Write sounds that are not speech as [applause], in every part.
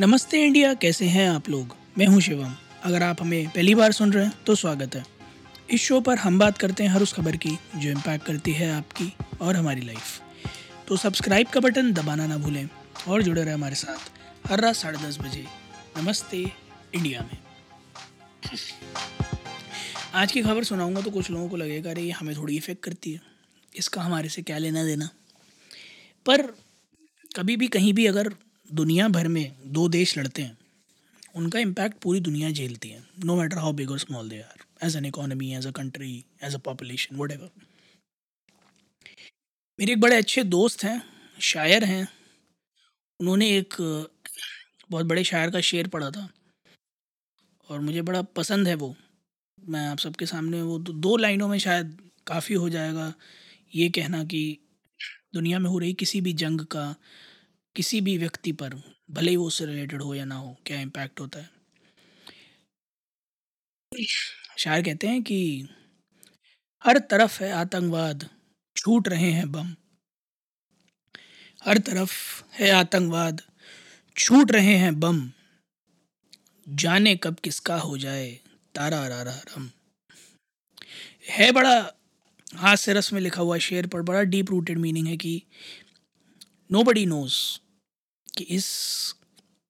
नमस्ते इंडिया, कैसे हैं आप लोग? मैं हूँ शिवम। अगर आप हमें पहली बार सुन रहे हैं तो स्वागत है। इस शो पर हम बात करते हैं हर उस खबर की, जो इम्पैक्ट करती है आपकी और हमारी लाइफ तो सब्सक्राइब का बटन दबाना ना भूलें और जुड़े रहे हमारे साथ हर रात साढ़े दस बजे। नमस्ते इंडिया में। आज की खबर सुनाऊँगा तो कुछ लोगों को लगेगा, अरे, ये हमें थोड़ी इफ़ेक्ट करती है। इसका हमारे से क्या लेना देना? पर कभी भी कहीं भी अगर दुनिया भर में दो देश लड़ते हैं, उनका इम्पैक्ट पूरी दुनिया झेलती है नो मैटर हाउ बिग और small they are as an economy as a country as a population whatever मेरे एक बड़े अच्छे दोस्त हैं, शायर हैं, उन्होंने एक, बहुत बड़े शायर का शेर पढ़ा था, और मुझे बड़ा पसंद है वो। मैं आप सबके सामने वो दो लाइनों में शायद काफ़ी हो जाएगा ये कहना कि दुनिया में हो रही किसी भी जंग का किसी भी व्यक्ति पर, भले ही वो उससे रिलेटेड हो या ना हो, क्या इम्पैक्ट होता है? शायर कहते हैं कि, हर तरफ़ है आतंकवाद, छूट रहे हैं बम। हर तरफ़ है आतंकवाद, छूट रहे हैं बम। जाने कब किसका हो जाए, तारा रारा रम। है बड़ा हाथ से रस में लिखा हुआ शेर, पर बड़ा डीप रूटेड मीनिंग है कि नो बडी नोज़ कि इस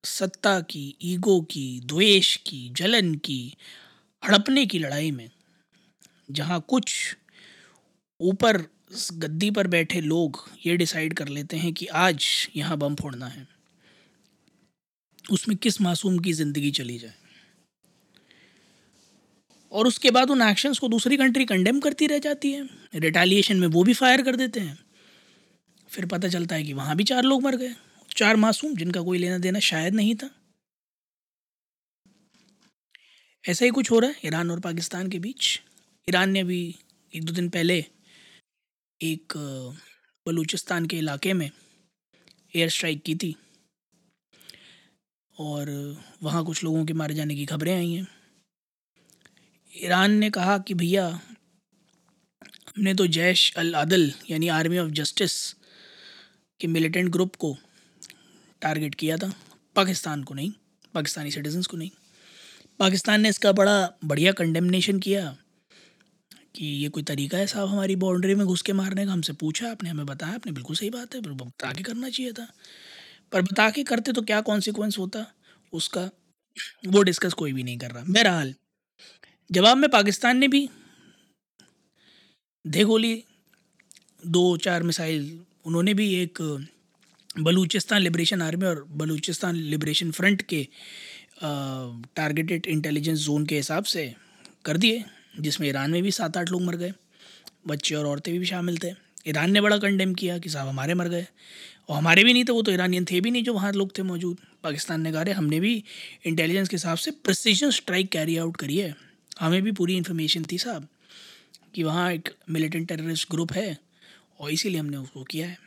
सत्ता की, ईगो की, द्वेष की, जलन की, हड़पने की लड़ाई में, जहाँ कुछ ऊपर गद्दी पर बैठे लोग ये डिसाइड कर लेते हैं कि आज यहाँ बम फोड़ना है, उसमें किस मासूम की ज़िंदगी चली जाए। और उसके बाद उन एक्शंस को दूसरी कंट्री कंडेम करती रह जाती है रिटालिएशन में वो भी फायर कर देते हैं, फिर पता चलता है कि वहाँ भी चार लोग मर गए। चार मासूम जिनका कोई लेना देना शायद नहीं था। ऐसा ही कुछ हो रहा है ईरान और पाकिस्तान के बीच। ईरान ने अभी एक दो दिन पहले एक बलूचिस्तान के इलाके में एयर स्ट्राइक की थी। और वहाँ कुछ लोगों के मारे जाने की खबरें आई हैं। ईरान ने कहा कि भैया, हमने तो जैश अल अदल यानी आर्मी ऑफ़ जस्टिस के मिलिटेंट ग्रुप को टारगेट किया था। पाकिस्तान को नहीं, पाकिस्तानी सिटीजन्स को नहीं। पाकिस्तान ने इसका बड़ा, बढ़िया कंडेमनेशन किया कि ये कोई तरीका है साहब हमारी बाउंड्री में घुस के मारने का। हमसे पूछा, आपने हमें बताया, आपने बिल्कुल सही बात है बता के करना चाहिए था। पर बता के करते तो क्या कॉन्सिक्वेंस होता? उसका वो डिस्कस कोई भी नहीं कर रहा। बहरहाल, जवाब में पाकिस्तान ने भी दे गोली दो चार मिसाइल, उन्होंने भी एक बलूचिस्तान लिबरेशन आर्मी और बलूचिस्तान लिबरेशन फ्रंट के टारगेटेड इंटेलिजेंस जोन के हिसाब से कर दिए, जिसमें ईरान में भी सात आठ लोग मर गए, बच्चे और औरतें भी शामिल थे। ईरान ने बड़ा कंडेम किया कि साहब हमारे मर गए, और हमारे भी नहीं थे, वो तो ईरानियन थे भी नहीं जो वहाँ लोग थे मौजूद। पाकिस्तान ने कहा रहे हमने भी इंटेलिजेंस के हिसाब से प्रिसीजन स्ट्राइक कैरी आउट करी है। हमें भी पूरी इन्फॉर्मेशन थी साहब, कि वहाँ एक मिलिटेंट टेररिस्ट ग्रुप है, और इसीलिए हमने उसको किया है।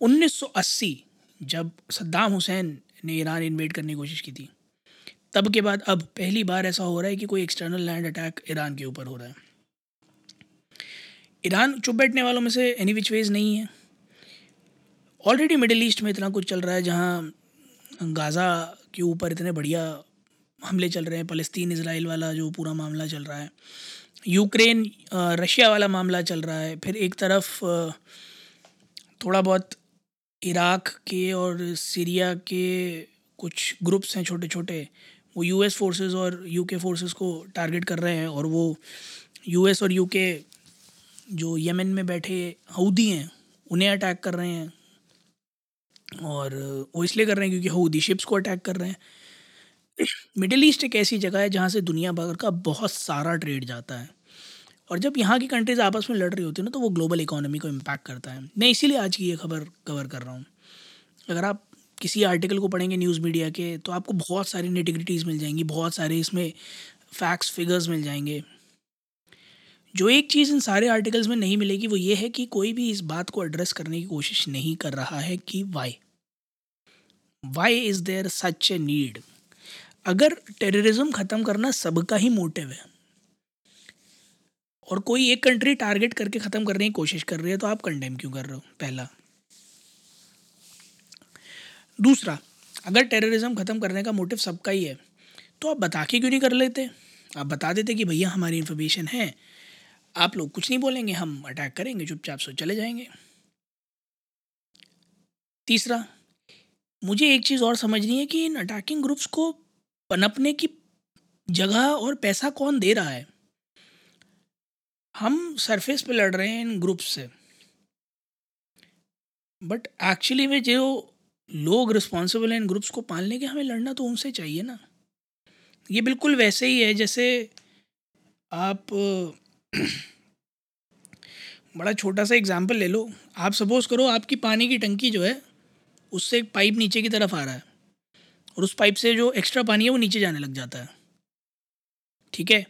1980 जब सद्दाम हुसैन ने ईरान इन्वेड करने की कोशिश की थी, तब के बाद अब पहली बार ऐसा हो रहा है कि कोई एक्सटर्नल लैंड अटैक ईरान के ऊपर हो रहा है। ईरान चुप बैठने वालों में से एनी विच वेज नहीं है। ऑलरेडी मिडिल ईस्ट में इतना कुछ चल रहा है जहाँ गाज़ा के ऊपर इतने बढ़िया हमले चल रहे हैं फ़लस्तीन इसराइल वाला जो पूरा मामला चल रहा है यूक्रेन रशिया वाला मामला चल रहा है, फिर एक तरफ़ थोड़ा बहुत इराक के और सीरिया के कुछ ग्रुप्स हैं छोटे छोटे वो यूएस फोर्सेस और यूके फोर्सेस को टारगेट कर रहे हैं और वो यूएस और यूके जो यमन में बैठे हऊदी हैं, उन्हें अटैक कर रहे हैं। और वो इसलिए कर रहे हैं क्योंकि हऊदी शिप्स को अटैक कर रहे हैं। मिडिल ईस्ट एक ऐसी जगह है जहाँ से दुनिया भर का बहुत सारा ट्रेड जाता है। और जब यहाँ की कंट्रीज़ आपस में लड़ रही होती है ना तो वो ग्लोबल इकोनॉमी को इम्पैक्ट करता है। मैं इसीलिए आज की ये खबर कवर कर रहा हूँ। अगर आप किसी आर्टिकल को पढ़ेंगे न्यूज़ मीडिया के तो आपको बहुत सारी नेटिविटीज़ मिल जाएँगी, बहुत सारे इसमें फैक्ट्स फिगर्स मिल जाएँगे। जो एक चीज़ इन सारे आर्टिकल्स में नहीं मिलेगी, वो ये है कि कोई भी इस बात को एड्रेस करने की कोशिश नहीं कर रहा है कि why why is there such a need अगर टेररिज्म ख़त्म करना सबका ही मोटिव है और कोई एक कंट्री टारगेट करके ख़त्म करने की कोशिश कर रही है तो आप कंडेम क्यों कर रहे हो? पहला। दूसरा, अगर टेररिज्म ख़त्म करने का मोटिव सबका ही है तो आप बता के क्यों नहीं कर लेते? आप बता देते कि भैया, हमारी इन्फॉर्मेशन है। आप लोग कुछ नहीं बोलेंगे, हम अटैक करेंगे, चुपचाप से चले जाएँगे। तीसरा, मुझे एक चीज़ और समझनी है कि इन अटैकिंग ग्रुप्स को पनपने की जगह और पैसा कौन दे रहा है? हम सरफेस पे लड़ रहे हैं इन ग्रुप्स से। बट एक्चुअली में जो लोग रिस्पॉन्सिबल हैं इन ग्रुप्स को पालने के, हमें लड़ना तो उनसे चाहिए ना। ये बिल्कुल वैसे ही है, जैसे आप, [clears throat] बड़ा छोटा सा एग्जांपल ले लो। आप सपोज़ करो आपकी पानी की टंकी जो है, उससे एक पाइप नीचे की तरफ़ आ रहा है। और उस पाइप से जो एक्स्ट्रा पानी है, वो नीचे जाने लग जाता है। ठीक है?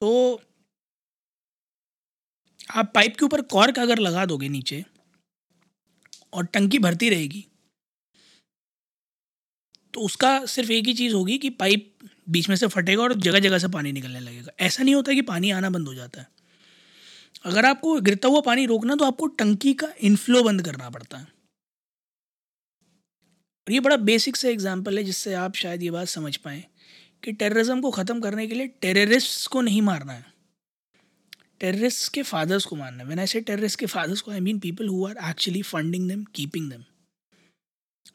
तो आप पाइप के ऊपर कॉर्क अगर लगा दोगे नीचे, और टंकी भरती रहेगी तो उसका सिर्फ़ एक ही चीज़ होगी कि पाइप बीच में से फटेगा और जगह जगह से पानी निकलने लगेगा। ऐसा नहीं होता कि पानी आना बंद हो जाता है। अगर आपको गिरता हुआ पानी रोकना तो आपको टंकी का इनफ्लो बंद करना पड़ता है। और ये बड़ा बेसिक सा एग्ज़ाम्पल है, जिससे आप शायद ये बात समझ पाएँ कि टेररिज्म को ख़त्म करने के लिए टेररिस्ट को नहीं मारना है। टेररिस्ट के फादर्स को मारना है व्हेन आई से टेररिस्ट के फादर्स को I mean people who are actually funding them keeping them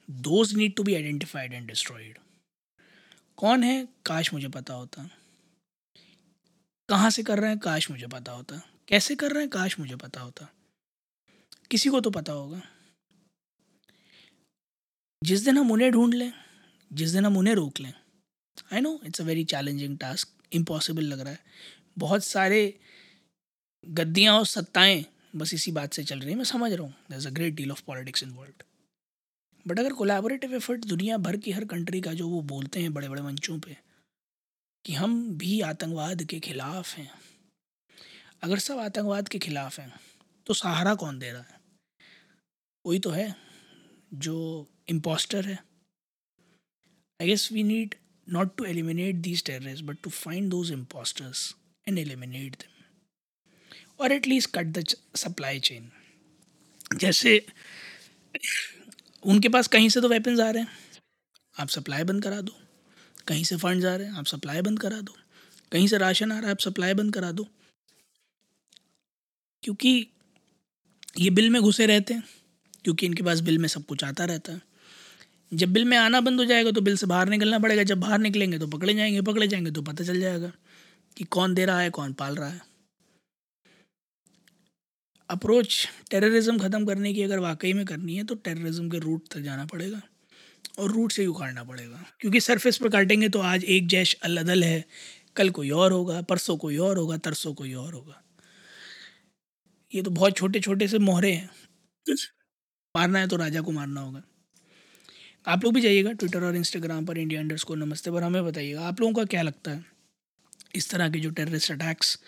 those need to be identified and destroyed कौन है? काश मुझे पता होता। कहाँ से कर रहे हैं? काश मुझे पता होता। कैसे कर रहे हैं? काश मुझे पता होता। किसी को तो पता होगा। जिस दिन हम उन्हें ढूंढ लें, जिस दिन हम उन्हें रोक लें I know it's a very challenging task impossible लग रहा है। बहुत सारे गद्दियाँ और सत्ताएँ, बस इसी बात से चल रही हैं, मैं समझ रहा हूँ। There is a great deal of politics in world but अगर कोलेबोरेटिव एफर्ट दुनिया भर की हर कंट्री का जो वो बोलते हैं बड़े बड़े मंचों पे, कि हम भी आतंकवाद के ख़िलाफ़ हैं। अगर सब आतंकवाद के ख़िलाफ़ हैं तो सहारा कौन दे रहा है? वही तो है, जो इम्पोस्टर है। I guess we need not to eliminate these terrorists but to find those imposters and eliminate them. At least cut the supply chain. जैसे उनके पास कहीं से तो वेपन्स आ रहे हैं। आप सप्लाई बंद करा दो। कहीं से फंड्स आ रहे हैं, आप सप्लाई बंद करा दो। कहीं से राशन आ रहा है, आप सप्लाई बंद करा दो। क्योंकि ये बिल में घुसे रहते हैं, क्योंकि इनके पास बिल में सब कुछ आता रहता है। जब बिल में आना बंद हो जाएगा तो बिल से बाहर निकलना पड़ेगा। जब बाहर निकलेंगे तो पकड़े जाएँगे पकड़े जाएँगे तो पता चल जाएगा कि कौन दे रहा है, कौन पाल रहा है। अप्रोच टेररिज्म ख़त्म करने की अगर वाकई में करनी है तो टेररिज्म के रूट तक जाना पड़ेगा और रूट से ही उखाड़ना पड़ेगा। क्योंकि सरफेस पर काटेंगे तो आज एक जैश अलदल है कल कोई और होगा परसों कोई और होगा तरसों कोई और होगा। ये तो बहुत छोटे छोटे से मोहरे हैं। मारना है तो राजा को मारना होगा। आप लोग भी जाइएगा ट्विटर और इंस्टाग्राम पर इंडिया अंडर को नमस्ते पर हमें बताइएगा आप लोगों का क्या लगता है? इस तरह के जो टेररिस्ट अटैक्स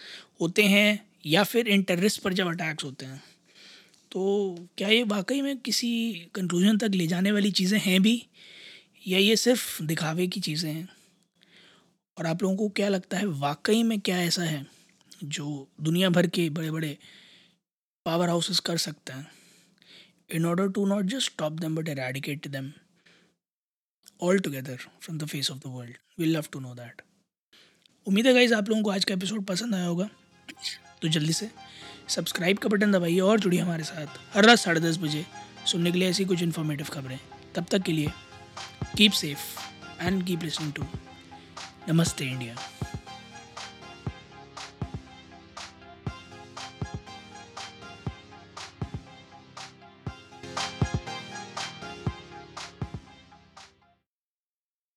होते हैं या फिर इन टेररिस्ट पर जब अटैक्स होते हैं तो क्या ये वाकई में किसी कंक्लूजन तक ले जाने वाली चीज़ें हैं भी? या ये सिर्फ़ दिखावे की चीज़ें हैं? और आप लोगों को क्या लगता है, वाकई में क्या ऐसा है जो दुनिया भर के बड़े बड़े पावर हाउसेस कर सकते हैं in order to not just stop them but eradicate them all together from the face of the world we love to know that उम्मीद है गाइज़ आप लोगों को आज का एपिसोड पसंद आया होगा। तो जल्दी से सब्सक्राइब का बटन दबाइए और जुड़िए हमारे साथ। हर रात साढ़े दस बजे सुनने के लिए ऐसी कुछ इन्फॉर्मेटिव खबरें। तब तक के लिए keep safe and keep listening to Namaste India